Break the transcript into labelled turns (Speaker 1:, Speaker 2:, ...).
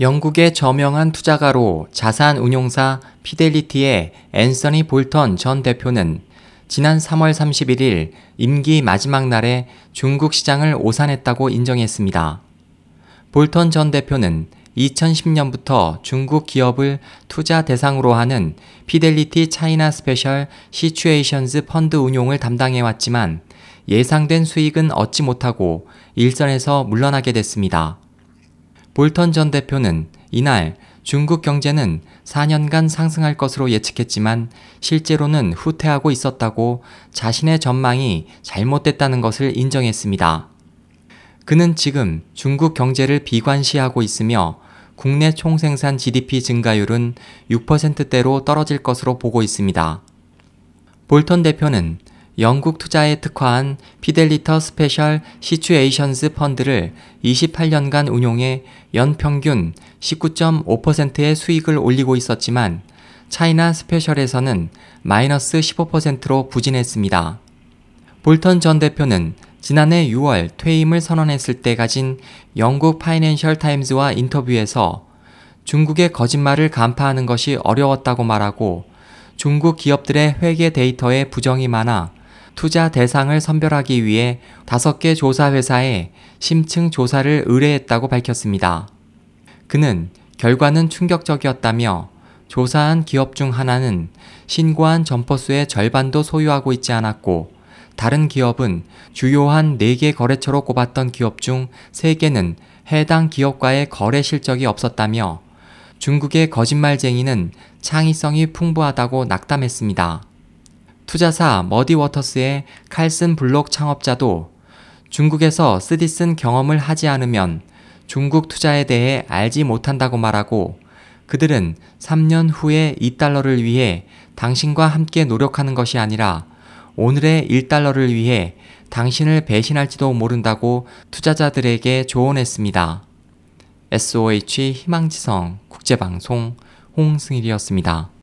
Speaker 1: 영국의 저명한 투자가로 자산 운용사 피델리티의 앤서니 볼턴 전 대표는 지난 3월 31일 임기 마지막 날에 중국 시장을 오산했다고 인정했습니다. 볼턴 전 대표는 2010년부터 중국 기업을 투자 대상으로 하는 피델리티 차이나 스페셜 시츄에이션즈 펀드 운용을 담당해 왔지만 예상된 수익은 얻지 못하고 일선에서 물러나게 됐습니다. 볼턴 전 대표는 이날 중국 경제는 4년간 상승할 것으로 예측했지만 실제로는 후퇴하고 있었다고 자신의 전망이 잘못됐다는 것을 인정했습니다. 그는 지금 중국 경제를 비관시하고 있으며 국내 총생산 GDP 증가율은 6%대로 떨어질 것으로 보고 있습니다. 볼턴 대표는 영국 투자에 특화한 피델리티 스페셜 시츄에이션스 펀드를 28년간 운용해 연평균 19.5%의 수익을 올리고 있었지만 차이나 스페셜에서는 마이너스 15%로 부진했습니다. 볼턴 전 대표는 지난해 6월 퇴임을 선언했을 때 가진 영국 파이낸셜 타임즈와 인터뷰에서 중국의 거짓말을 간파하는 것이 어려웠다고 말하고 중국 기업들의 회계 데이터에 부정이 많아 투자 대상을 선별하기 위해 다섯 개 조사 회사에 심층 조사를 의뢰했다고 밝혔습니다. 그는 결과는 충격적이었다며 조사한 기업 중 하나는 신고한 점포수의 절반도 소유하고 있지 않았고 다른 기업은 주요한 4개 거래처로 꼽았던 기업 중 3개는 해당 기업과의 거래 실적이 없었다며 중국의 거짓말쟁이는 창의성이 풍부하다고 낙담했습니다. 투자사 머디 워터스의 칼슨 블록 창업자도 중국에서 쓰디쓴 경험을 하지 않으면 중국 투자에 대해 알지 못한다고 말하고 그들은 3년 후에 2달러를 위해 당신과 함께 노력하는 것이 아니라 오늘의 1달러를 위해 당신을 배신할지도 모른다고 투자자들에게 조언했습니다. SOH 희망지성 국제방송 홍승일이었습니다.